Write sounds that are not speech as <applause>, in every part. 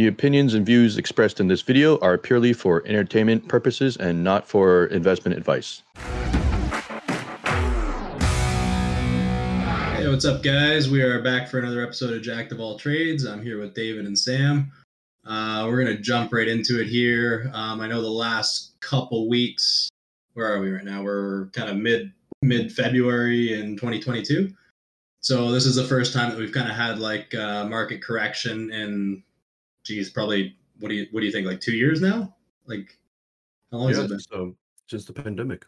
The opinions and views expressed in this video are purely for entertainment purposes and not for investment advice. Hey, what's up, guys? We are back for another episode of Jack of All Trades. I'm here with David and Sam. Uh, we're gonna jump right into it here. Um, I know the last couple weeks. Where are we right now? We're kind of mid mid February in 2022. So this is the first time that we've kind of had like uh, market correction in, geez, probably what do you what do you think? Like two years now? Like how long has it been? just, um, since the pandemic.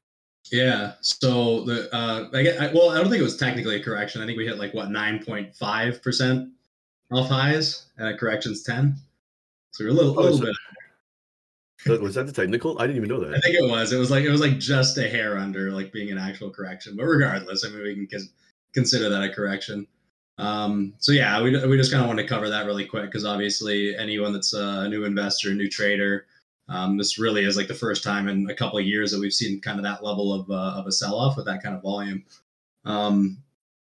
Yeah. So the uh, I get I, well, I don't think it was technically a correction. I think we hit like what nine point five percent off highs, and a correction's ten. So we're a little, a Oh, little so- bit. <laughs> That- Was that the technical? I didn't even know that. I think it was. It was like it was like just a hair under like being an actual correction. But regardless, I mean, we can consider that a correction. Um, so yeah, we we just kind of want to cover that really quick because obviously anyone that's a new investor, new trader, um, this really is like the first time in a couple of years that we've seen kind of that level of uh, of a sell off with that kind of volume. Um,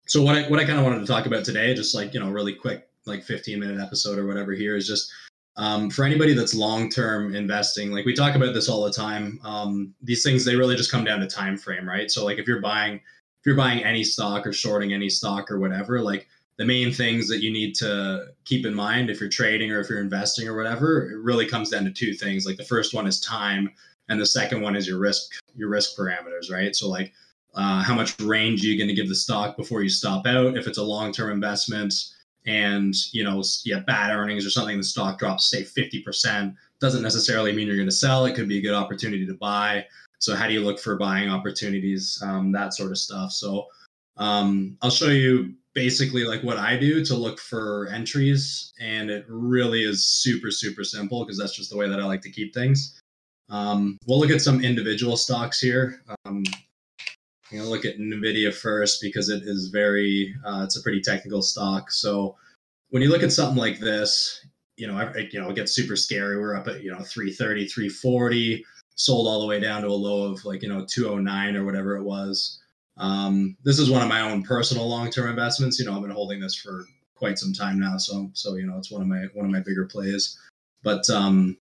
so what I what I kind of wanted to talk about today, just like you know, really quick, like 15 minute episode or whatever here, is just um, for anybody that's long term investing. Like we talk about this all the time. Um, these things they really just come down to time frame, right? So like if you're buying if you're buying any stock or shorting any stock or whatever, like the main things that you need to keep in mind if you're trading or if you're investing or whatever, it really comes down to two things. Like the first one is time, and the second one is your risk your risk parameters, right? So like uh, how much range are you going to give the stock before you stop out? If it's a long term investment and you know you have bad earnings or something, the stock drops say fifty percent, doesn't necessarily mean you're going to sell. It could be a good opportunity to buy. So how do you look for buying opportunities? Um, that sort of stuff. So um, I'll show you basically like what I do to look for entries, and it really is super super simple because that's just the way that I like to keep things. Um, we'll look at some individual stocks here. Um, I'm gonna look at Nvidia first because it is very uh, it's a pretty technical stock. So when you look at something like this, you know, I, you know, it gets super scary. We're up at you know 330, 340, sold all the way down to a low of like you know 209 or whatever it was. Um, this is one of my own personal long-term investments. You know, I've been holding this for quite some time now, so so you know, it's one of my one of my bigger plays. But um,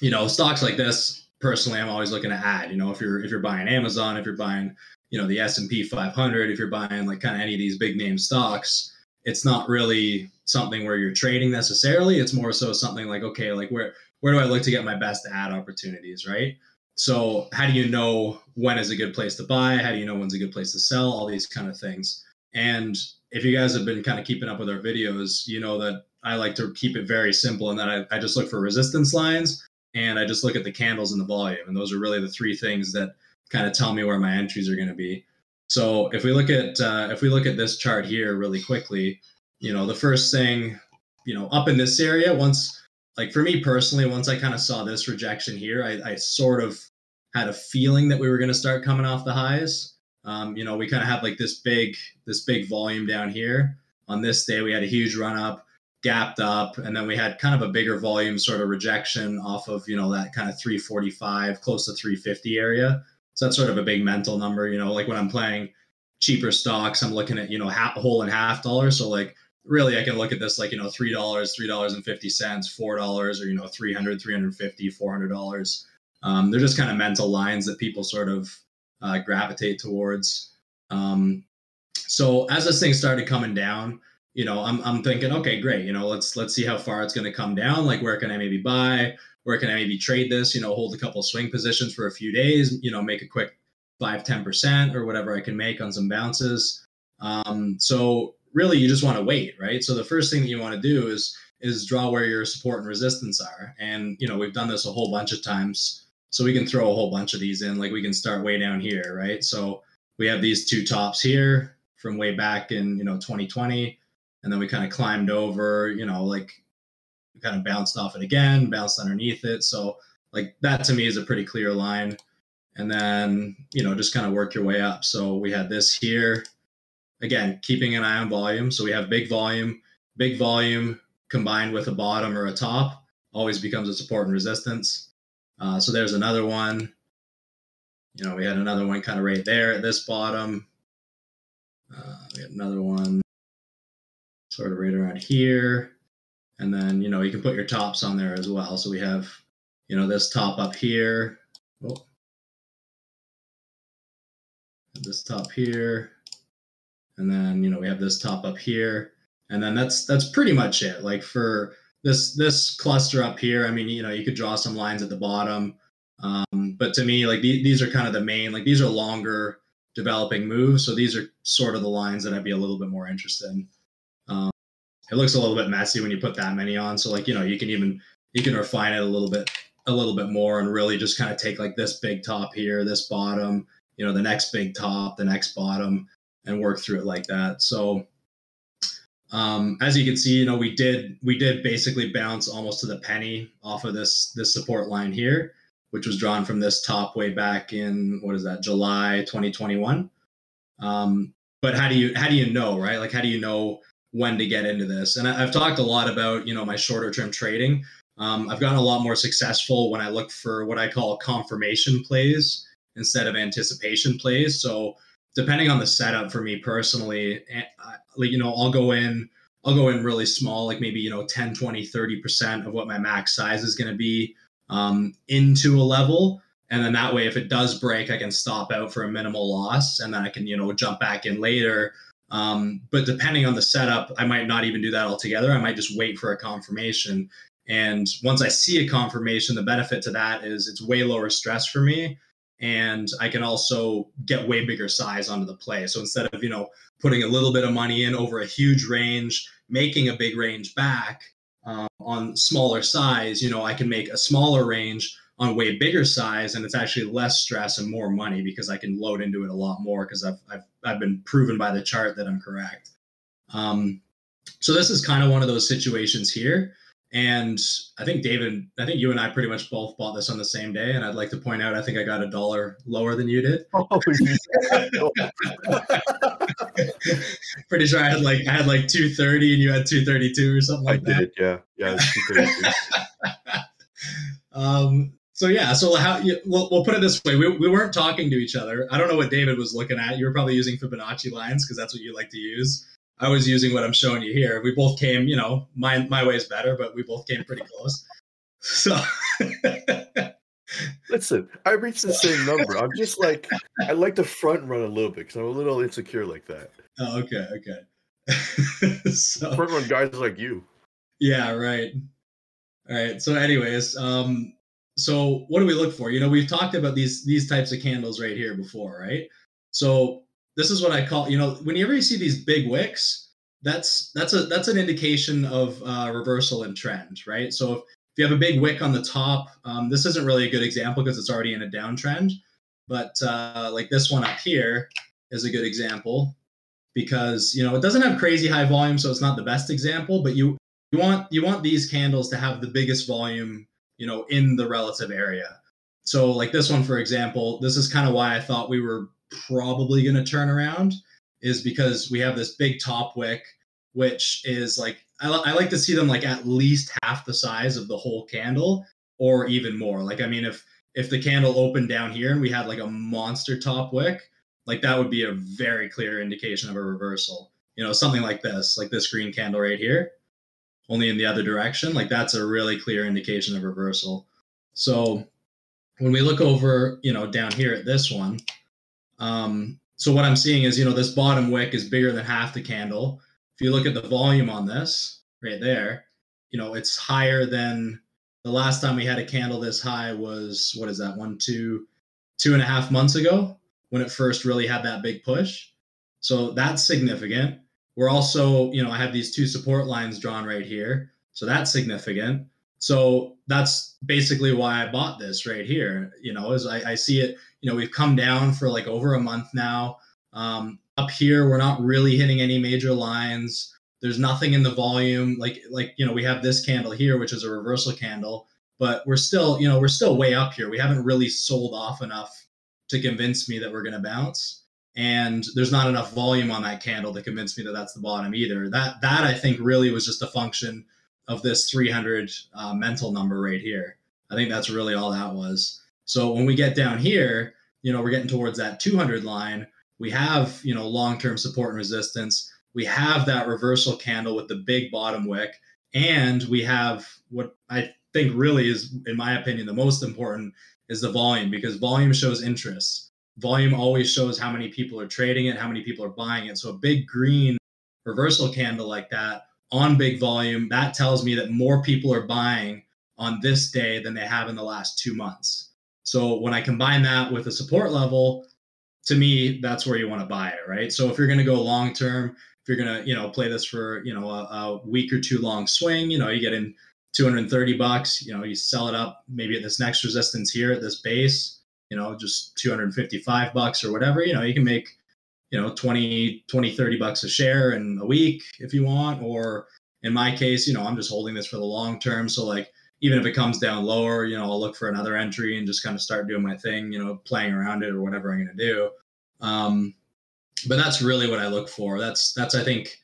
you know, stocks like this, personally, I'm always looking to add. You know, if you're if you're buying Amazon, if you're buying you know the S&P 500 if you're buying like kind of any of these big name stocks it's not really something where you're trading necessarily it's more so something like okay like where where do I look to get my best ad opportunities right so how do you know when is a good place to buy? How do you know when's a good place to sell? All these kind of things. And if you guys have been kind of keeping up with our videos you know that I like to keep it very simple and that I, I just look for resistance lines and I just look at the candles and the volume. And those are really the three things that kind of tell me where my entries are going to be. So if we look at uh, if we look at this chart here really quickly, you know the first thing, you know up in this area once like for me personally once I kind of saw this rejection here, I, I sort of had a feeling that we were going to start coming off the highs. Um, you know we kind of had like this big this big volume down here. On this day we had a huge run up, gapped up, and then we had kind of a bigger volume sort of rejection off of you know that kind of 345 close to 350 area. So that's sort of a big mental number, you know, like when I'm playing cheaper stocks, I'm looking at, you know, half, whole and half dollars. So like really I can look at this like, you know, $3, $3.50, $4 or, you know, 300, 350, $400. Um, they're just kind of mental lines that people sort of uh, gravitate towards. Um, so as this thing started coming down, you know, I'm, I'm thinking, okay, great. You know, let's, let's see how far it's going to come down. Like where can I maybe buy? where can I maybe trade this, you know, hold a couple swing positions for a few days, you know, make a quick five, 10% or whatever I can make on some bounces. Um, so really you just want to wait, right? So the first thing that you want to do is, is draw where your support and resistance are. And, you know, we've done this a whole bunch of times. So we can throw a whole bunch of these in, like we can start way down here, right? So we have these two tops here from way back in, you know, 2020. And then we kind of climbed over, you know, like we kind of bounced off it again, bounced underneath it. So like that to me is a pretty clear line. And then, you know, just kind of work your way up. So we had this here. Again, keeping an eye on volume. So we have big volume, big volume combined with a bottom or a top always becomes a support and resistance. Uh, so there's another one. You know, we had another one kind of right there at this bottom. Uh, we had another one sort of right around here. And then, you know, you can put your tops on there as well. So we have, you know, this top up here. Oh. This top here. And then, you know, we have this top up here. And then that's that's pretty much it. Like for this this cluster up here, I mean, you know, you could draw some lines at the bottom. Um, but to me, like the, these are kind of the main, like these are longer developing moves. So these are sort of the lines that I'd be a little bit more interested in. Um, it looks a little bit messy when you put that many on. So like, you know, you can even, you can refine it a little bit, a little bit more and really just kind of take like this big top here, this bottom, you know, the next big top, the next bottom and work through it like that. So, um, as you can see, you know, we did, we did basically bounce almost to the penny off of this, this support line here which was drawn from this top way back in what is that July 2021. Um, but how do you how do you know right? Like how do you know when to get into this? And I, have talked a lot about you know my shorter term trading. Um, I've gotten a lot more successful when I look for what I call confirmation plays instead of anticipation plays. So depending on the setup for me personally, eh, you know, I'll go in, I'll go in really small, like maybe, you know, 10, 20, 30% of what my max size is going to be um, into a level. And then that way, if it does break, I can stop out for a minimal loss and then I can, you know, jump back in later. Um, but depending on the setup, I might not even do that altogether. I might just wait for a confirmation. And once I see a confirmation, the benefit to that is it's way lower stress for me. And I can also get way bigger size onto the play. So instead of, you know, putting a little bit of money in over a huge range, making a big range back, uh, on smaller size, you know, I can make a smaller range on way bigger size, and it's actually less stress and more money because I can load into it a lot more because I've, I've I've been proven by the chart that I'm correct. Um, so this is kind of one of those situations here. And I think David, I think you and I pretty much both bought this on the same day. And I'd like to point out, I think I got a dollar lower than you did. Oh, <laughs> <laughs> pretty sure I had like I had like two thirty and you had two thirty two or something like I that. Did, yeah, yeah, two thirty two. <laughs> um. So yeah, so how you, we'll, we'll put it this way: we, we weren't talking to each other. I don't know what David was looking at. You were probably using Fibonacci lines because that's what you like to use. I was using what I'm showing you here. We both came, you know, my my way is better, but we both came pretty close. <laughs> So <laughs> listen, I reached the same number. I'm just like I like to front run a little bit because I'm a little insecure like that. Oh, okay, okay. <laughs> so front run guys like you. Yeah, right. All right. So, anyways, um, so what do we look for? You know, we've talked about these these types of candles right here before, right? So this is what I call, you know, whenever you see these big wicks, that's that's a that's an indication of uh, reversal in trend, right? So if, if you have a big wick on the top, um, this isn't really a good example because it's already in a downtrend. But uh, like this one up here is a good example because you know it doesn't have crazy high volume, so it's not the best example. But you you want you want these candles to have the biggest volume, you know, in the relative area. So like this one, for example, this is kind of why I thought we were probably going to turn around is because we have this big top wick, which is like, I, I like to see them like at least half the size of the whole candle or even more. Like, I mean, if, if the candle opened down here and we had like a monster top wick, like that would be a very clear indication of a reversal. You know, something like this, like this green candle right here, only in the other direction. Like that's a really clear indication of reversal. So when we look over, you know, down here at this one, um, so what I'm seeing is, you know, this bottom wick is bigger than half the candle. If you look at the volume on this right there, you know, it's higher than the last time we had a candle this high was what is that one, two, two and a half months ago when it first really had that big push. So that's significant. We're also, you know, I have these two support lines drawn right here. So that's significant. So that's basically why I bought this right here. You know, is I, I see it you know, we've come down for like over a month now. Um, up here, we're not really hitting any major lines. There's nothing in the volume. Like, like you know, we have this candle here, which is a reversal candle, but we're still, you know, we're still way up here. We haven't really sold off enough to convince me that we're going to bounce. And there's not enough volume on that candle to convince me that that's the bottom either. That that I think really was just a function of this 300 uh, mental number right here. I think that's really all that was. So when we get down here, you know, we're getting towards that 200 line. We have, you know, long-term support and resistance. We have that reversal candle with the big bottom wick, and we have what I think really is, in my opinion, the most important is the volume because volume shows interest. Volume always shows how many people are trading it, how many people are buying it. So a big green reversal candle like that on big volume, that tells me that more people are buying on this day than they have in the last two months. So when I combine that with a support level, to me, that's where you want to buy it, right? So if you're going to go long term, if you're going to, you know, play this for, you know, a, a, week or two long swing, you know, you get in 230 bucks, you know, you sell it up maybe at this next resistance here at this base, you know, just 255 bucks or whatever, you know, you can make, you know, 20, 20, 30 bucks a share in a week if you want. Or in my case, you know, I'm just holding this for the long term. So like, even if it comes down lower, you know, I'll look for another entry and just kind of start doing my thing, you know, playing around it or whatever I'm going to do. Um, but that's really what I look for. That's that's I think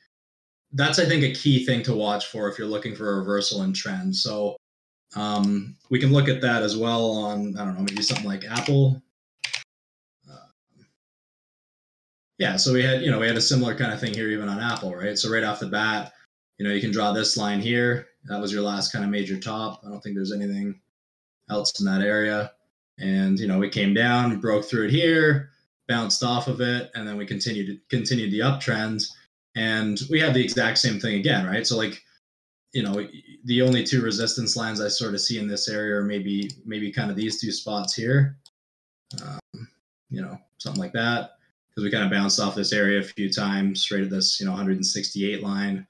that's I think a key thing to watch for if you're looking for a reversal in trend. So um, we can look at that as well on I don't know maybe something like Apple. Uh, yeah, so we had you know we had a similar kind of thing here even on Apple, right? So right off the bat, you know you can draw this line here that was your last kind of major top. I don't think there's anything else in that area. And you know, we came down, broke through it here, bounced off of it, and then we continued continued the uptrend. And we have the exact same thing again, right? So like, you know, the only two resistance lines I sort of see in this area are maybe maybe kind of these two spots here. Um, you know, something like that. Because we kind of bounced off this area a few times, right at this, you know, 168 line.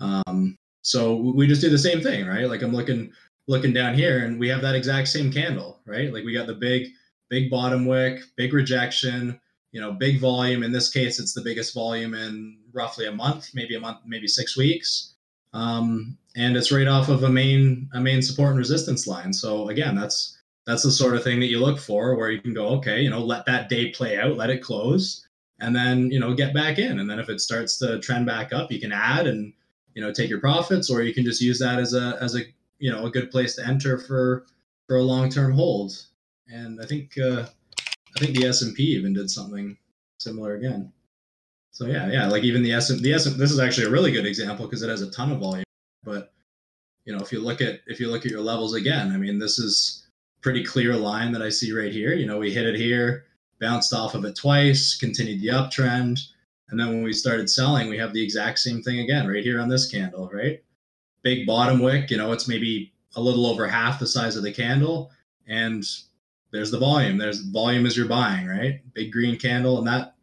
Um, so we just do the same thing, right? Like I'm looking looking down here and we have that exact same candle, right? Like we got the big big bottom wick, big rejection, you know, big volume. In this case, it's the biggest volume in roughly a month, maybe a month, maybe six weeks. Um, and it's right off of a main a main support and resistance line. So again, that's that's the sort of thing that you look for where you can go, okay, you know, let that day play out, let it close, and then you know get back in. And then if it starts to trend back up, you can add and you know take your profits or you can just use that as a as a you know a good place to enter for for a long term hold. And i think uh i think the s&p even did something similar again. So yeah yeah like even the s the s this is actually a really good example because it has a ton of volume but you know if you look at if you look at your levels again i mean this is pretty clear line that i see right here. You know we hit it here bounced off of it twice continued the uptrend and then when we started selling, we have the exact same thing again right here on this candle, right? Big bottom wick, you know, it's maybe a little over half the size of the candle. And there's the volume. There's volume as you're buying, right? Big green candle. And that,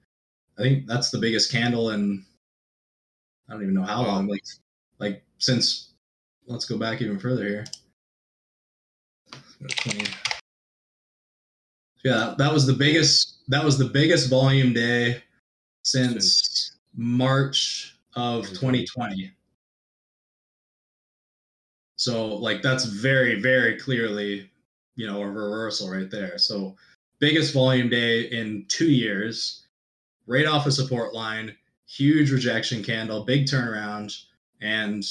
I think that's the biggest candle in, I don't even know how long, like, like since, let's go back even further here. Yeah, that was the biggest, that was the biggest volume day since March of 2020. So like that's very very clearly, you know, a reversal right there. So biggest volume day in 2 years, right off a support line, huge rejection candle, big turnaround and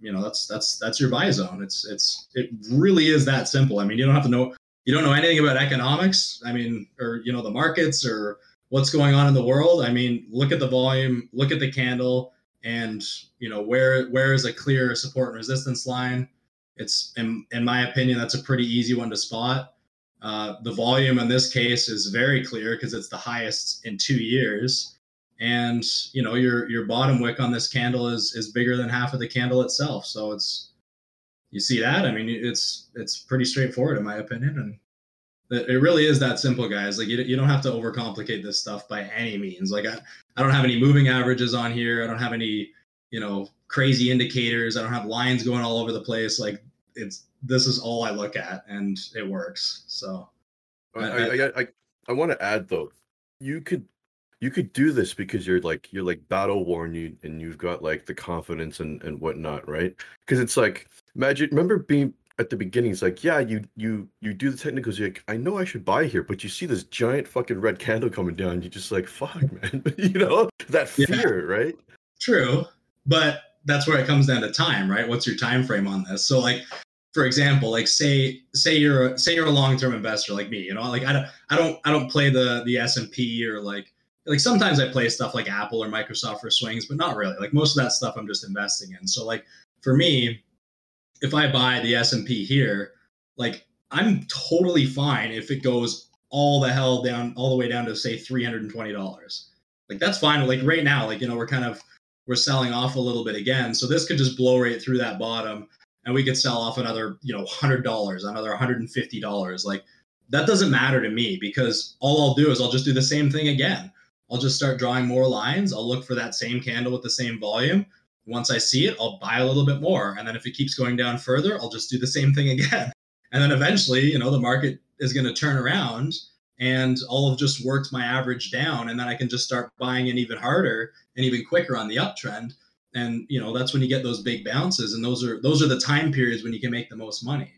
you know, that's that's that's your buy zone. It's it's it really is that simple. I mean, you don't have to know you don't know anything about economics, I mean, or you know the markets or what's going on in the world. I mean, look at the volume, look at the candle, and you know where where is a clear support and resistance line. It's in in my opinion, that's a pretty easy one to spot. Uh, the volume in this case is very clear because it's the highest in two years, and you know your your bottom wick on this candle is is bigger than half of the candle itself. So it's you see that. I mean, it's it's pretty straightforward in my opinion, and it really is that simple, guys. Like you, you don't have to overcomplicate this stuff by any means. Like I, I don't have any moving averages on here. I don't have any, you know, crazy indicators. I don't have lines going all over the place. Like it's this is all I look at, and it works. So, I I, I, I want to add though, you could you could do this because you're like you're like battle worn you and you've got like the confidence and and whatnot, right? Because it's like imagine remember being at the beginning it's like yeah you you you do the technicals you're like i know i should buy here but you see this giant fucking red candle coming down you're just like fuck <laughs> man. <laughs> You know? That fear yeah. right? True but that's where it comes down to time right? What's your time frame on this? So like for example like say say you're a, say you're a long-term investor like me you know? Like i don't i don't i don't play the the s&p or like like sometimes i play stuff like apple or microsoft for swings but not really. Like most of that stuff i'm just investing in. So like for me if I buy the S&P here, like I'm totally fine if it goes all the hell down all the way down to say $320. Like that's fine. Like right now, like you know, we're kind of we're selling off a little bit again. So this could just blow right through that bottom and we could sell off another, you know, $100, another $150. Like that doesn't matter to me because all I'll do is I'll just do the same thing again. I'll just start drawing more lines. I'll look for that same candle with the same volume. Once I see it, I'll buy a little bit more. And then if it keeps going down further, I'll just do the same thing <laughs> again. And then eventually, you know, the market is going to turn around and I'll have just worked my average down. And then I can just start buying in even harder and even quicker on the uptrend. And, you know, that's when you get those big bounces. And those are those are the time periods when you can make the most money.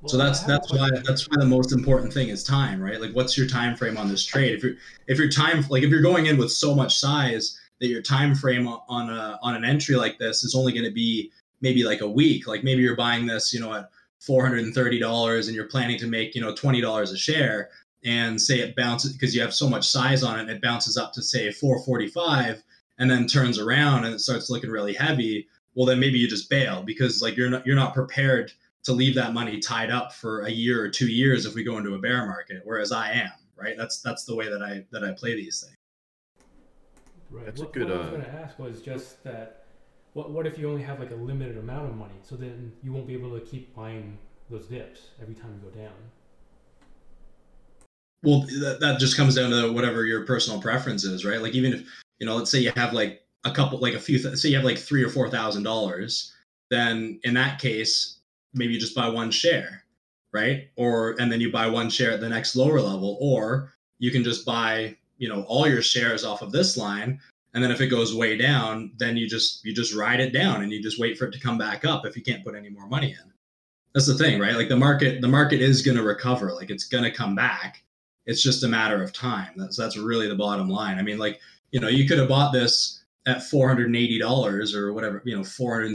Well, so that's that's why that's why the most important thing is time, right? Like what's your time frame on this trade? If you're if your time like if you're going in with so much size that your time frame on a on an entry like this is only going to be maybe like a week, like maybe you're buying this, you know, at $430 and you're planning to make, you know, $20 a share and say it bounces because you have so much size on it, and it bounces up to say 445 and then turns around and it starts looking really heavy. Well, then maybe you just bail because like you're not you're not prepared to leave that money tied up for a year or two years if we go into a bear market, whereas I am, right? That's that's the way that I that I play these things. Right. That's what, a good. What I was uh, going to ask was just that. What what if you only have like a limited amount of money? So then you won't be able to keep buying those dips every time you go down. Well, that, that just comes down to whatever your personal preference is, right? Like even if you know, let's say you have like a couple, like a few, th- say you have like three or four thousand dollars, then in that case, maybe you just buy one share, right? Or and then you buy one share at the next lower level, or you can just buy, you know, all your shares off of this line, and then if it goes way down, then you just you just ride it down and you just wait for it to come back up if you can't put any more money in. That's the thing, right? Like the market, the market is going to recover. Like it's going to come back. It's just a matter of time. That's that's really the bottom line. I mean, like you know, you could have bought this at four hundred and eighty dollars or whatever, you know, four hundred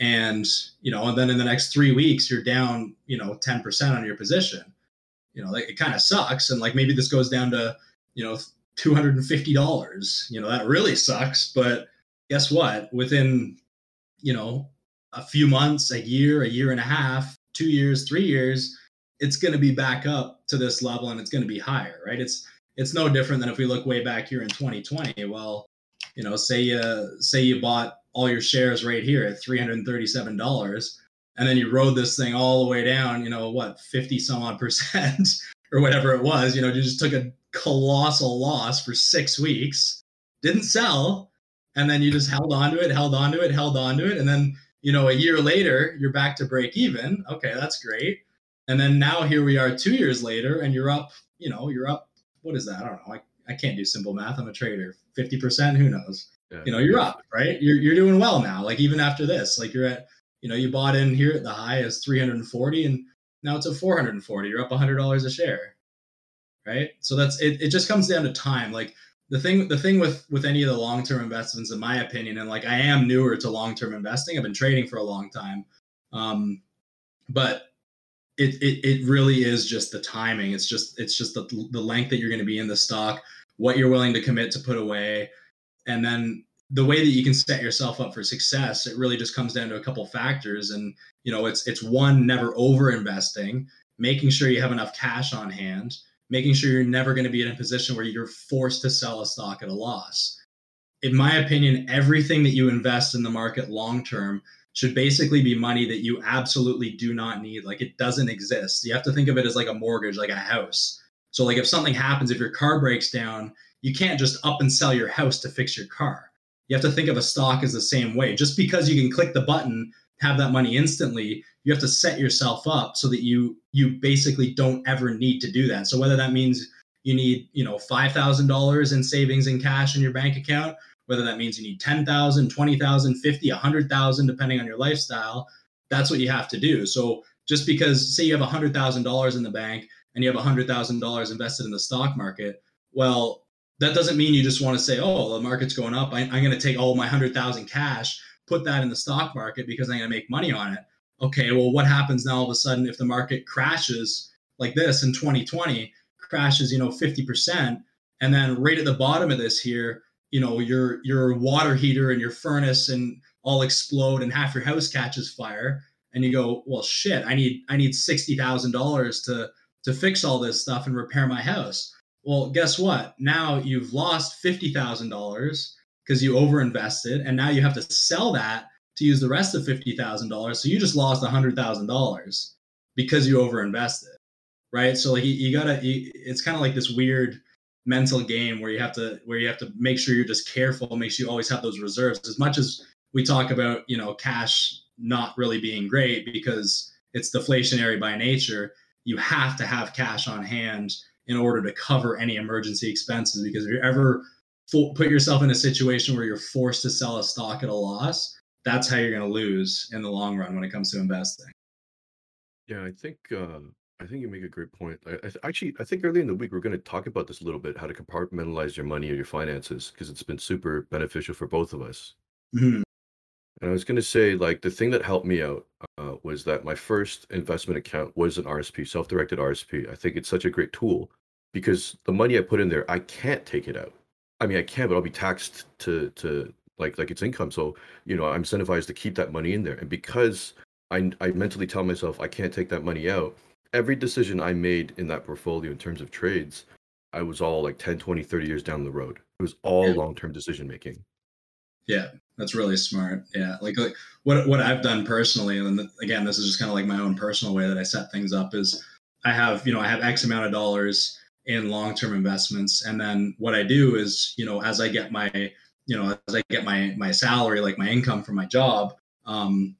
and you know and then in the next three weeks you're down you know 10% on your position you know like it kind of sucks and like maybe this goes down to you know $250 you know that really sucks but guess what? Within you know a few months a year a year and a half two years three years it's going to be back up to this level and it's going to be higher right? It's it's no different than if we look way back here in 2020 well you know say you say you bought all your shares right here at $337 and then you rode this thing all the way down you know what 50 some odd percent <laughs> or whatever it was you know you just took a colossal loss for six weeks didn't sell and then you just held on to it held on to it held on to it and then you know a year later you're back to break even. Okay that's great. And then now here we are two years later and you're up you know you're up what is that? I don't know. I, I can't do simple math. I'm a trader. 50% who knows? Yeah. you know you're up right? You're, you're doing well now like even after this like you're at you know you bought in here at the high is 340 and now it's at 440 you're up $100 a share right? So that's it, it just comes down to time. Like the thing the thing with with any of the long-term investments in my opinion and like i am newer to long-term investing i've been trading for a long time um, but it, it it really is just the timing. It's just it's just the, the length that you're going to be in the stock what you're willing to commit to put away and then the way that you can set yourself up for success it really just comes down to a couple factors. And you know it's it's one never over investing making sure you have enough cash on hand making sure you're never going to be in a position where you're forced to sell a stock at a loss. In my opinion everything that you invest in the market long term should basically be money that you absolutely do not need. Like it doesn't exist. You have to think of it as like a mortgage like a house. So like if something happens if your car breaks down you can't just up and sell your house to fix your car. You have to think of a stock as the same way. Just because you can click the button, have that money instantly, you have to set yourself up so that you you basically don't ever need to do that. So whether that means you need, you know, $5,000 in savings and cash in your bank account, whether that means you need 10,000, 20,000, 50, 100,000 depending on your lifestyle, that's what you have to do. So just because say you have $100,000 in the bank and you have $100,000 invested in the stock market, well, that doesn't mean you just want to say, oh, the market's going up. I, am going to take all my 100,000 cash, put that in the stock market because I'm going to make money on it. Okay, well, what happens now all of a sudden if the market crashes like this in 2020, crashes, you know, 50%, and then right at the bottom of this here, you know, your your water heater and your furnace and all explode and half your house catches fire and you go well shit i need i need $60000 to to fix all this stuff and repair my house well guess what? Now you've lost $50000 because you overinvested and now you have to sell that to use the rest of $50000 so you just lost $100000 because you overinvested right? So like you, you gotta you, it's kind of like this weird mental game where you have to where you have to make sure you're just careful make sure you always have those reserves. As much as we talk about you know cash not really being great because it's deflationary by nature you have to have cash on hand in order to cover any emergency expenses because if you ever put yourself in a situation where you're forced to sell a stock at a loss that's how you're going to lose in the long run when it comes to investing yeah i think uh, I think you make a great point. I, I actually, I think early in the week we're going to talk about this a little bit, how to compartmentalize your money or your finances, because it's been super beneficial for both of us. Mhm. And I was going to say, like, the thing that helped me out uh, was that my first investment account was an RSP, self-directed RSP. I think it's such a great tool because the money I put in there, I can't take it out. I mean, I can, but I'll be taxed to to like like it's income. So you know, I'm incentivized to keep that money in there. And because I I mentally tell myself I can't take that money out, every decision I made in that portfolio in terms of trades, I was all like 10, 20, 30 years down the road. It was all Yeah. long-term decision making. Yeah, that's really smart. Yeah, like like what what I've done personally, and then again, this is just kind of like my own personal way that I set things up. Is I have you know I have X amount of dollars in long term investments, and then what I do is you know as I get my you know as I get my my salary, like my income from my job, um,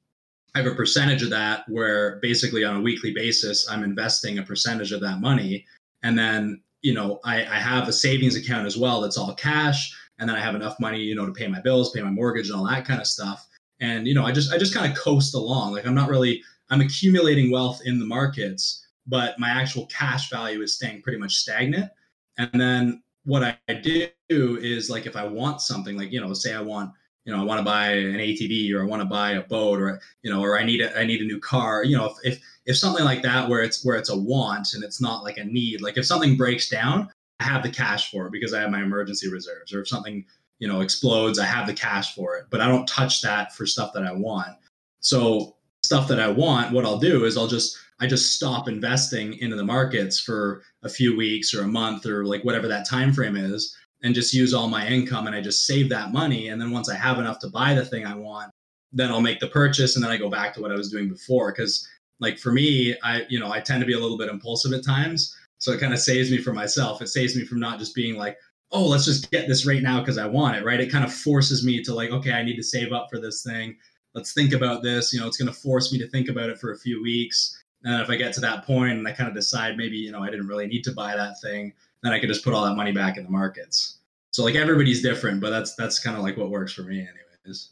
I have a percentage of that where basically on a weekly basis I'm investing a percentage of that money, and then you know I, I have a savings account as well that's all cash and then I have enough money, you know, to pay my bills, pay my mortgage, and all that kind of stuff. And you know, I just I just kind of coast along. Like I'm not really I'm accumulating wealth in the markets, but my actual cash value is staying pretty much stagnant. And then what I do is like if I want something, like you know, say I want you know I want to buy an ATV or I want to buy a boat or you know or I need a I need a new car. You know, if if if something like that where it's where it's a want and it's not like a need. Like if something breaks down, I have the cash for it because I have my emergency reserves. Or if something, you know, explodes, I have the cash for it. But I don't touch that for stuff that I want. So stuff that I want, what I'll do is I'll just I just stop investing into the markets for a few weeks or a month or like whatever that time frame is and just use all my income and I just save that money and then once I have enough to buy the thing I want, then I'll make the purchase and then I go back to what I was doing before cuz like for me, I you know, I tend to be a little bit impulsive at times so it kind of saves me from myself. It saves me from not just being like, oh, let's just get this right now because I want it, right? It kind of forces me to like, okay, I need to save up for this thing. Let's think about this. You know, it's going to force me to think about it for a few weeks. And if I get to that point and I kind of decide maybe, you know, I didn't really need to buy that thing, then I could just put all that money back in the markets. So like everybody's different, but that's that's kind of like what works for me anyways.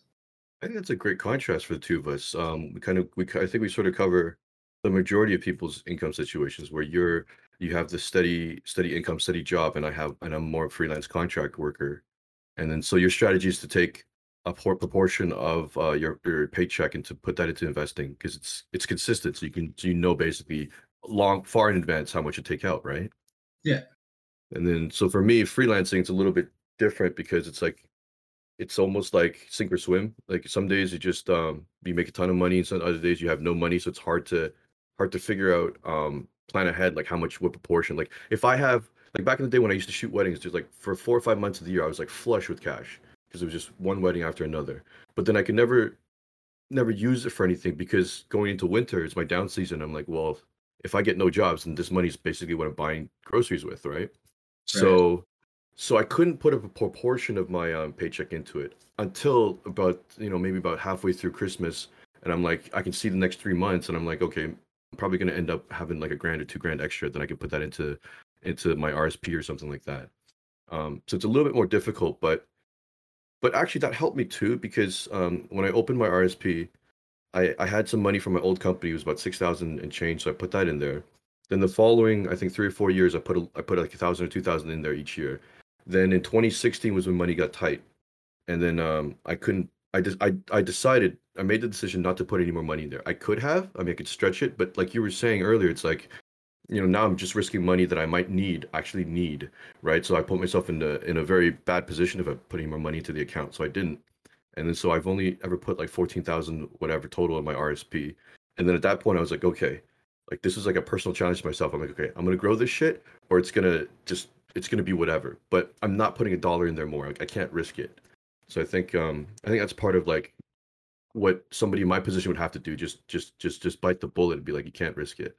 I think that's a great contrast for the two of us. Um, we kind of, we, I think we sort of cover the majority of people's income situations where you're, you have the steady, steady income, steady job, and I have, and I'm more freelance contract worker. And then, so your strategy is to take a por- proportion of uh, your your paycheck and to put that into investing because it's it's consistent. So you can, so you know, basically long, far in advance how much you take out, right? Yeah. And then, so for me, freelancing it's a little bit different because it's like it's almost like sink or swim. Like some days you just um you make a ton of money, and some other days you have no money, so it's hard to hard to figure out um plan ahead like how much what proportion. Like if I have like back in the day when I used to shoot weddings, just like for four or five months of the year, I was like flush with cash because it was just one wedding after another. But then I could never never use it for anything because going into winter is my down season. I'm like, well, if I get no jobs, then this money is basically what I'm buying groceries with, right? So so I couldn't put a proportion of my um, paycheck into it until about you know maybe about halfway through Christmas, and I'm like I can see the next three months, and I'm like okay, I'm probably gonna end up having like a grand or two grand extra, then I can put that into into my RSP or something like that. Um, so it's a little bit more difficult, but but actually that helped me too because um, when I opened my RSP, I I had some money from my old company, it was about six thousand and change, so I put that in there. Then the following I think three or four years, I put a, I put like a thousand or two thousand in there each year then in 2016 was when money got tight, and then um, I couldn't. I just I I decided I made the decision not to put any more money in there. I could have. I mean, I could stretch it, but like you were saying earlier, it's like, you know, now I'm just risking money that I might need, actually need, right? So I put myself in a in a very bad position if I put any more money into the account. So I didn't. and then so I've only ever put like fourteen thousand whatever total in my RSP, and then at that point I was like, okay, like this is like a personal challenge to myself. I'm like, okay, I'm gonna grow this shit, or it's gonna just it's gonna be whatever. But I'm not putting a dollar in there more. Like, I can't risk it. So I think um I think that's part of like what somebody in my position would have to do. Just just just just bite the bullet and be like, you can't risk it.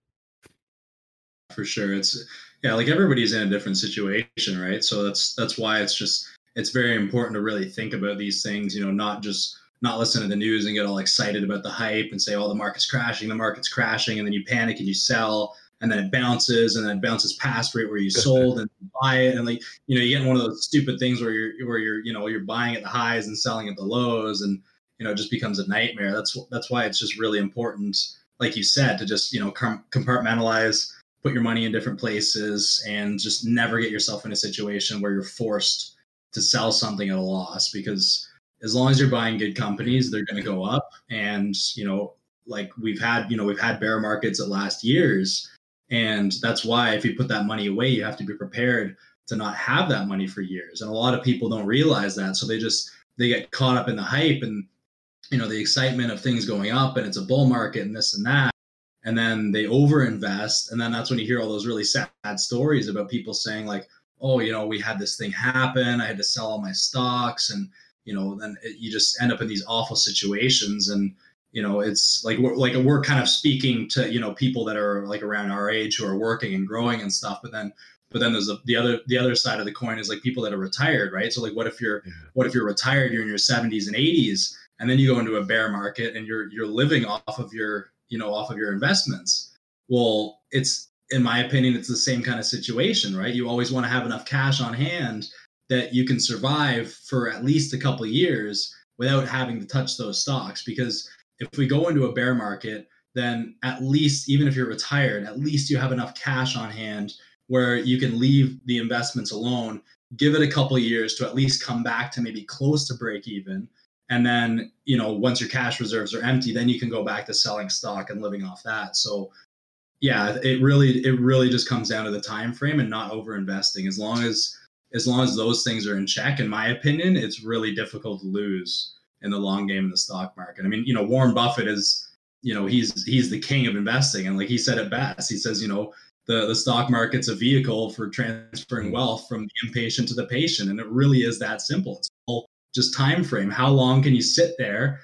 For sure, it's yeah, like everybody's in a different situation, right? So that's that's why it's just it's very important to really think about these things. You know, not just not listen to the news and get all excited about the hype and say, "Oh, the market's crashing, the market's crashing," and then you panic and you sell, and then it bounces, and then it bounces past right where you <laughs> sold and buy it, and like you know, you get one of those stupid things where you're where you're you know you're buying at the highs and selling at the lows, and you know, it just becomes a nightmare. That's that's why it's just really important, like you said, to just you know compartmentalize, put your money in different places, and just never get yourself in a situation where you're forced to sell something at a loss because as long as you're buying good companies, they're going to go up. And, you know, like we've had, you know, we've had bear markets at last years. And that's why if you put that money away, you have to be prepared to not have that money for years. And a lot of people don't realize that. So they just, they get caught up in the hype and, you know, the excitement of things going up and it's a bull market and this and that. And then they overinvest. And then that's when you hear all those really sad stories about people saying, like, oh, you know, we had this thing happen. I had to sell all my stocks and, you know, then it, you just end up in these awful situations. And, you know, it's like we're like we're kind of speaking to, you know, people that are like around our age who are working and growing and stuff. But then but then there's the other the other side of the coin is like people that are retired, right? So like what if you're what if you're retired, you're in your 70s and 80s, and then you go into a bear market and you're you're living off of your, you know, off of your investments. Well, it's in my opinion, it's the same kind of situation, right? You always want to have enough cash on hand that you can survive for at least a couple years without having to touch those stocks. Because if we go into a bear market, then at least, even if you're retired, at least you have enough cash on hand where you can leave the investments alone, give it a couple years to at least come back to maybe close to break even. And then, you know, once your cash reserves are empty, then you can go back to selling stock and living off that. So yeah, it really it really just comes down to the time frame and not over investing. As long as as long as those things are in check, in my opinion, it's really difficult to lose in the long game in the stock market. I mean, you know, Warren Buffett is, you know, he's he's the king of investing, and like he said it best, he says, you know, the the stock market's a vehicle for transferring mm-hmm. wealth from the impatient to the patient, and it really is that simple. It's just time frame. How long can you sit there?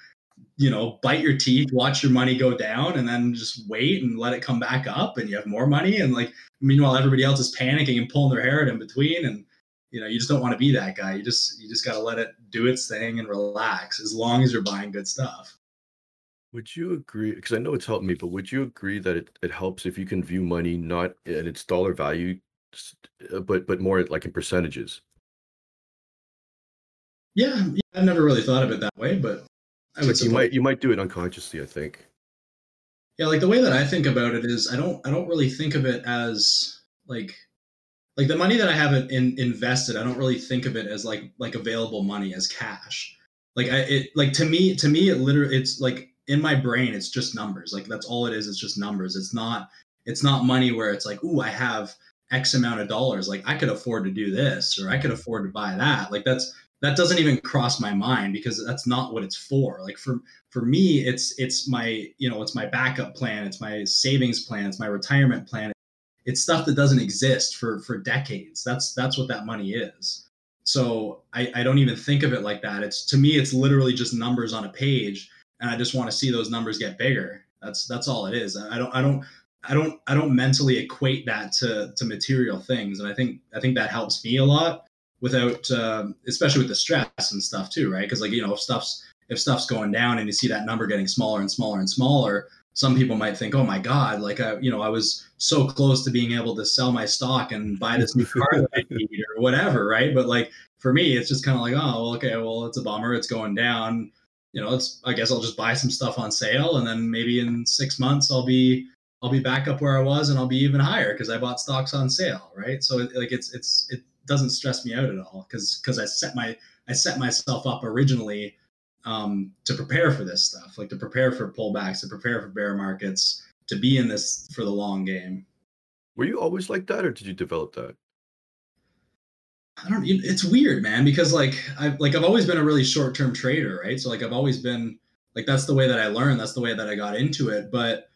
You know, bite your teeth, watch your money go down, and then just wait and let it come back up, and you have more money. And like, meanwhile, everybody else is panicking and pulling their hair out in between, and you know you just don't want to be that guy you just you just got to let it do its thing and relax as long as you're buying good stuff would you agree because i know it's helped me but would you agree that it, it helps if you can view money not at its dollar value uh, but but more like in percentages yeah, yeah i've never really thought of it that way but i would you might you might do it unconsciously i think yeah like the way that i think about it is i don't i don't really think of it as like like the money that I have in, invested, I don't really think of it as like like available money as cash. Like I it like to me to me it literally it's like in my brain it's just numbers. Like that's all it is. It's just numbers. It's not it's not money where it's like ooh I have X amount of dollars. Like I could afford to do this or I could afford to buy that. Like that's that doesn't even cross my mind because that's not what it's for. Like for for me, it's it's my you know it's my backup plan. It's my savings plan. It's my retirement plan it's stuff that doesn't exist for for decades. That's that's what that money is. So I, I don't even think of it like that. It's to me, it's literally just numbers on a page, and I just want to see those numbers get bigger. That's that's all it is. I don't I don't I don't I don't mentally equate that to to material things, and I think I think that helps me a lot without, um, especially with the stress and stuff too, right? Because like you know if stuff's if stuff's going down and you see that number getting smaller and smaller and smaller, some people might think, oh my God, like I, you know, I was so close to being able to sell my stock and buy this new car that I <laughs> need or whatever, right? But like for me, it's just kind of like, oh, well, okay, well, it's a bummer, it's going down. You know, it's I guess I'll just buy some stuff on sale, and then maybe in six months I'll be I'll be back up where I was, and I'll be even higher because I bought stocks on sale, right? So like it's it's it doesn't stress me out at all because because I set my I set myself up originally um, to prepare for this stuff, like to prepare for pullbacks, to prepare for bear markets, to be in this for the long game. Were you always like that, or did you develop that? I don't. It's weird, man, because like I've like I've always been a really short term trader, right? So like I've always been like that's the way that I learned. That's the way that I got into it. But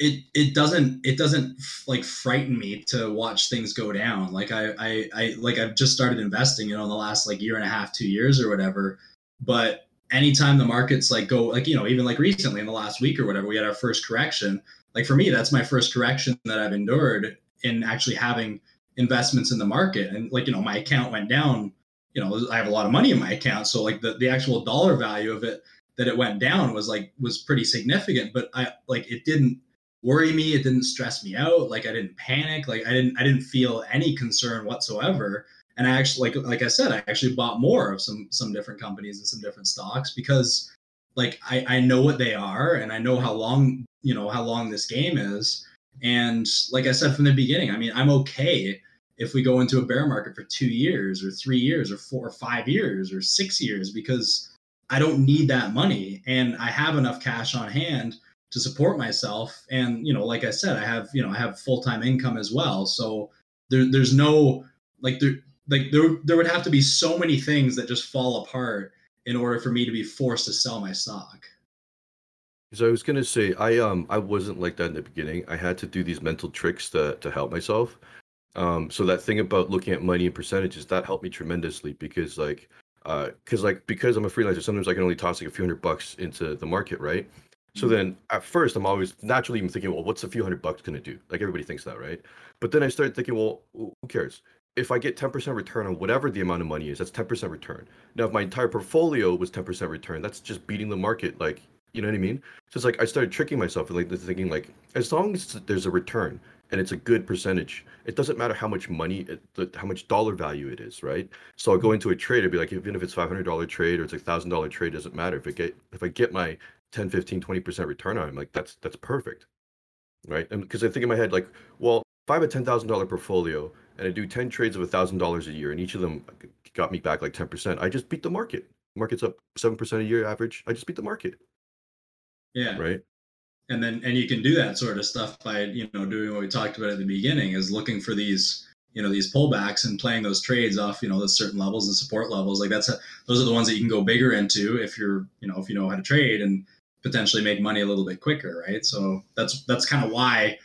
it it doesn't it doesn't like frighten me to watch things go down. Like I I, I like I've just started investing, you know, in the last like year and a half, two years or whatever. But anytime the markets like go like you know even like recently in the last week or whatever we had our first correction like for me that's my first correction that i've endured in actually having investments in the market and like you know my account went down you know i have a lot of money in my account so like the, the actual dollar value of it that it went down was like was pretty significant but i like it didn't worry me it didn't stress me out like i didn't panic like i didn't i didn't feel any concern whatsoever and I actually like like I said, I actually bought more of some some different companies and some different stocks because like I, I know what they are and I know how long you know how long this game is. And like I said from the beginning, I mean I'm okay if we go into a bear market for two years or three years or four or five years or six years because I don't need that money and I have enough cash on hand to support myself. And you know, like I said, I have you know I have full time income as well. So there, there's no like there like there there would have to be so many things that just fall apart in order for me to be forced to sell my stock. So I was gonna say I um I wasn't like that in the beginning. I had to do these mental tricks to to help myself. Um, so that thing about looking at money and percentages that helped me tremendously because like uh because like because I'm a freelancer, sometimes I can only toss like a few hundred bucks into the market, right? So mm-hmm. then at first I'm always naturally even thinking, well, what's a few hundred bucks gonna do? Like everybody thinks that, right? But then I started thinking, well, who cares? if I get 10% return on whatever the amount of money is, that's 10% return. Now, if my entire portfolio was 10% return, that's just beating the market. Like, you know what I mean? So it's like I started tricking myself and like thinking like, as long as there's a return and it's a good percentage, it doesn't matter how much money, it, how much dollar value it is, right? So I'll go into a trade, I'd be like, even if it's $500 trade or it's a thousand dollar trade, doesn't matter. If it get, if I get my 10, 15, 20% return on it, I'm like, that's, that's perfect. Right. And because I think in my head, like, well, if I have a $10,000 portfolio and I do 10 trades of $1,000 a year, and each of them got me back like 10%, I just beat the market. Market's up 7% a year average. I just beat the market. Yeah. Right. And then, and you can do that sort of stuff by, you know, doing what we talked about at the beginning is looking for these, you know, these pullbacks and playing those trades off, you know, those certain levels and support levels. Like that's, a, those are the ones that you can go bigger into if you're, you know, if you know how to trade and potentially make money a little bit quicker. Right. So that's, that's kind of why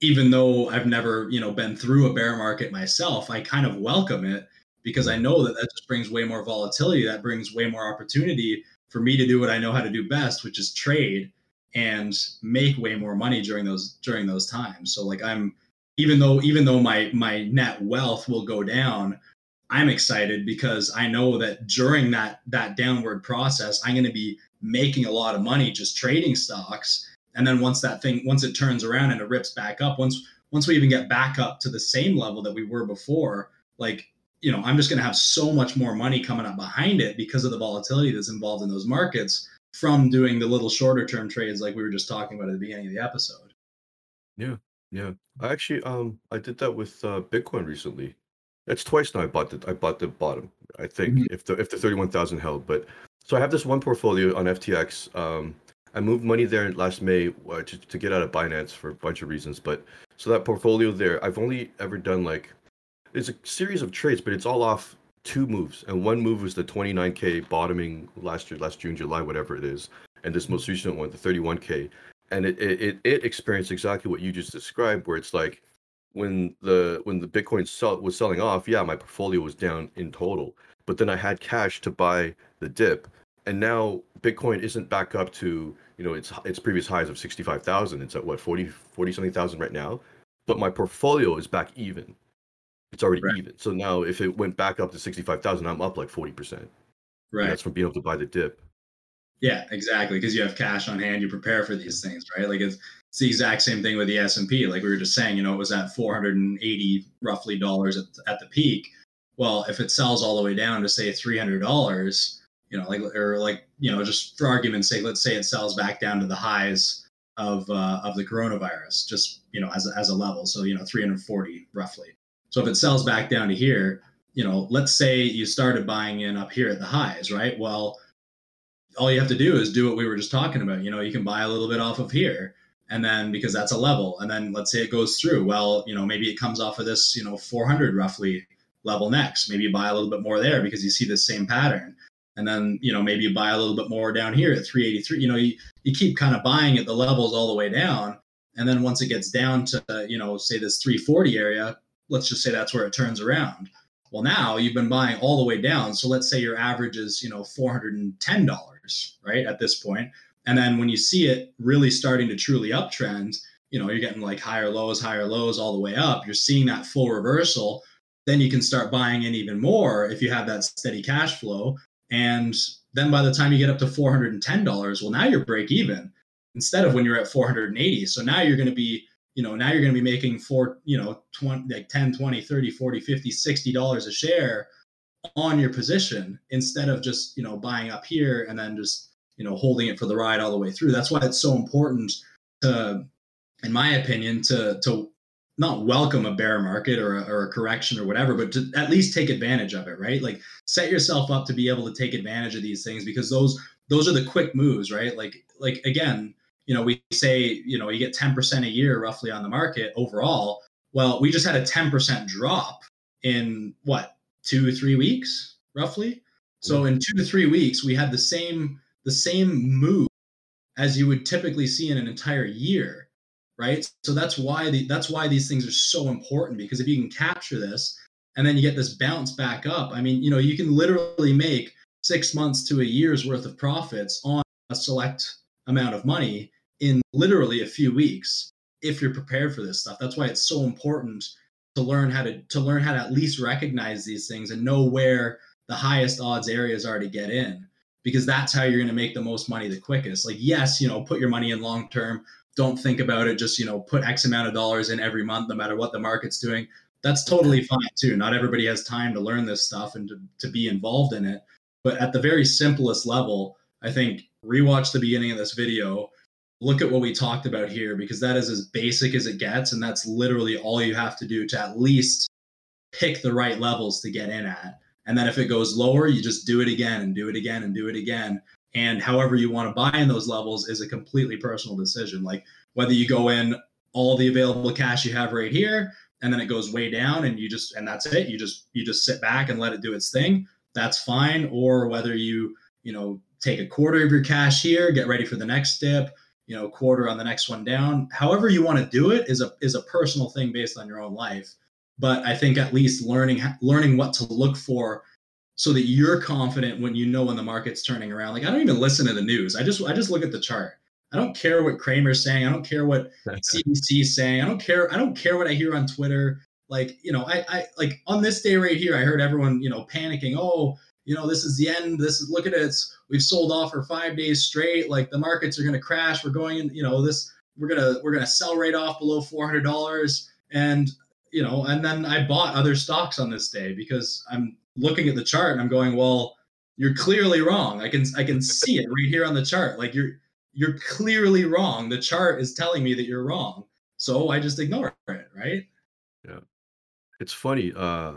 even though I've never, you know, been through a bear market myself, I kind of welcome it because I know that that just brings way more volatility. That brings way more opportunity for me to do what I know how to do best, which is trade and make way more money during those during those times. So like I'm even though even though my my net wealth will go down, I'm excited because I know that during that that downward process, I'm going to be making a lot of money just trading stocks. And then once that thing once it turns around and it rips back up once once we even get back up to the same level that we were before like you know i'm just going to have so much more money coming up behind it because of the volatility that's involved in those markets from doing the little shorter term trades like we were just talking about at the beginning of the episode. Yeah yeah. I actually um i did that with uh bitcoin recently. That's twice now i bought the i bought the bottom i think mm-hmm. if the if the 31000 held but so i have this one portfolio on ftx um I moved money there last May uh, to, to get out of Binance for a bunch of reasons. But so that portfolio there, I've only ever done like it's a series of trades, but it's all off two moves. And one move was the 29k bottoming last year, last June, July, whatever it is, and this most recent one, the 31k. And it it it experienced exactly what you just described, where it's like when the when the Bitcoin sell, was selling off, yeah, my portfolio was down in total, but then I had cash to buy the dip and now Bitcoin isn't back up to you know its its previous highs of sixty five thousand. It's at what 40, 40 something thousand right now, but my portfolio is back even. It's already right. even. So now if it went back up to sixty five thousand, I'm up like forty percent. Right. And that's from being able to buy the dip. Yeah, exactly. Because you have cash on hand, you prepare for these things, right? Like it's, it's the exact same thing with the S and P. Like we were just saying, you know, it was at 480 roughly dollars at, at the peak. Well, if it sells all the way down to say $300, you know, like or like you know, just for argument's sake, let's say it sells back down to the highs of uh, of the coronavirus, just you know, as a, as a level. So you know, 340 roughly. So if it sells back down to here, you know, let's say you started buying in up here at the highs, right? Well, all you have to do is do what we were just talking about. You know, you can buy a little bit off of here, and then because that's a level, and then let's say it goes through. Well, you know, maybe it comes off of this, you know, 400 roughly level next. Maybe you buy a little bit more there because you see the same pattern. And then, you know, maybe you buy a little bit more down here at 383. You know, you, you keep kind of buying at the levels all the way down. And then once it gets down to, you know, say this 340 area, let's just say that's where it turns around. Well, now you've been buying all the way down. So let's say your average is, you know, $410, right? At this point. And then when you see it really starting to truly uptrend, you know, you're getting like higher lows, higher lows all the way up. You're seeing that full reversal. Then you can start buying in even more if you have that steady cash flow. And then by the time you get up to $410, well, now you're break even instead of when you're at 480. So now you're going to be, you know, now you're going to be making four, you know, 20, like 10, 20, 30, 40, 50, 60 dollars a share on your position instead of just, you know, buying up here and then just, you know, holding it for the ride all the way through. That's why it's so important to, in my opinion, to, to not welcome a bear market or a, or a correction or whatever, but to at least take advantage of it, right? Like set yourself up to be able to take advantage of these things because those those are the quick moves, right? Like like again, you know, we say you know you get ten percent a year roughly on the market overall. Well, we just had a ten percent drop in what two three weeks roughly. So in two to three weeks, we had the same the same move as you would typically see in an entire year right? So that's why the, that's why these things are so important because if you can capture this and then you get this bounce back up, I mean, you know, you can literally make six months to a year's worth of profits on a select amount of money in literally a few weeks if you're prepared for this stuff. That's why it's so important to learn how to to learn how to at least recognize these things and know where the highest odds areas are to get in because that's how you're going to make the most money the quickest. Like yes, you know, put your money in long term, don't think about it just you know put x amount of dollars in every month no matter what the market's doing that's totally fine too. Not everybody has time to learn this stuff and to, to be involved in it. But at the very simplest level i think rewatch the beginning of this video look at what we talked about here because that is as basic as it gets and that's literally all you have to do to at least pick the right levels to get in at. And then if it goes lower you just do it again and do it again and do it again and however you want to buy in those levels is a completely personal decision. Like whether you go in all the available cash you have right here and then it goes way down and you just and that's it you just you just sit back and let it do its thing that's fine. Or whether you you know take a quarter of your cash here get ready for the next dip you know quarter on the next one down. However you want to do it is a is a personal thing based on your own life. But i think at least learning learning what to look for so that you're confident when you know when the market's turning around. Like I don't even listen to the news. I just I just look at the chart. I don't care what Cramer's saying. I don't care what <laughs> CBC's saying. I don't care. I don't care what I hear on Twitter. Like you know, I I like on this day right here, I heard everyone you know panicking. Oh, you know, this is the end. This is look at it. It's, we've sold off for five days straight. Like the markets are going to crash. We're going in. You know, this we're gonna we're gonna sell right off below four hundred dollars. And you know, and then I bought other stocks on this day because I'm looking at the chart and I'm going, well, you're clearly wrong. I can I can see it right here on the chart. Like you're you're clearly wrong. The chart is telling me that you're wrong. So I just ignore it, right? Yeah. It's funny. Uh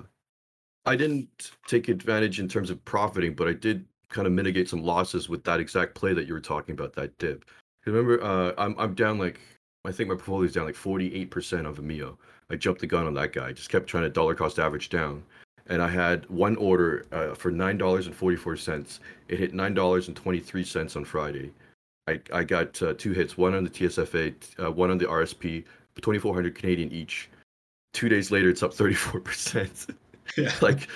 I didn't take advantage in terms of profiting, but I did kind of mitigate some losses with that exact play that you were talking about, that dip. Remember, uh, I'm I'm down like I think my portfolio is down like 48% on Vimeo. I jumped the gun on that guy. Just kept trying to dollar cost average down and I had one order uh, for nine dollars and forty four cents. It hit nine dollars and twenty three cents on Friday. I I got uh, two hits, one on the TSFA, uh, one on the RSP, twenty four hundred Canadian each. Two days later, it's up thirty four percent. <laughs> Like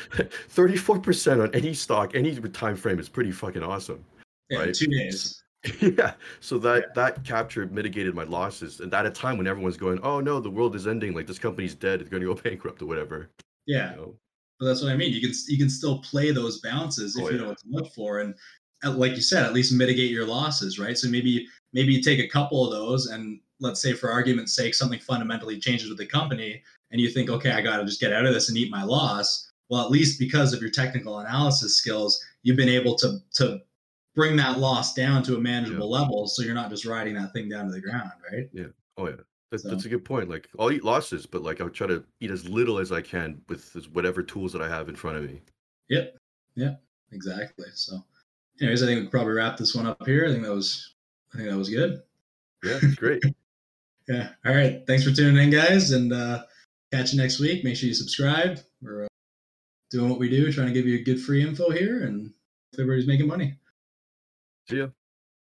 thirty four percent on any stock, any time frame is pretty fucking awesome. Yeah, right? two days. <laughs> yeah. So that yeah. that capture mitigated my losses, and at a time when everyone's going, "Oh no, the world is ending. Like this company's dead. It's going to go <laughs> bankrupt or whatever." Yeah. You know? But that's what I mean. You can you can still play those bounces if oh, you know what to look for, and like you said, at least mitigate your losses, right? So maybe maybe you take a couple of those, and let's say for argument's sake, something fundamentally changes with the company, and you think, okay, I got to just get out of this and eat my loss. Well, at least because of your technical analysis skills, you've been able to to bring that loss down to a manageable yeah. level, so you're not just riding that thing down to the ground, right? Yeah. Oh yeah. That's, so. that's a good point. Like I'll eat losses, but like I'll try to eat as little as I can with whatever tools that I have in front of me. Yep. Yeah. Exactly. So, anyways, I think we probably wrap this one up here. I think that was, I think that was good. Yeah, <laughs> great. yeah. All right. Thanks for tuning in, guys, and uh, catch you next week. Make sure you subscribe. We're uh, doing what we do, trying to give you good free info here, and everybody's making money. See ya.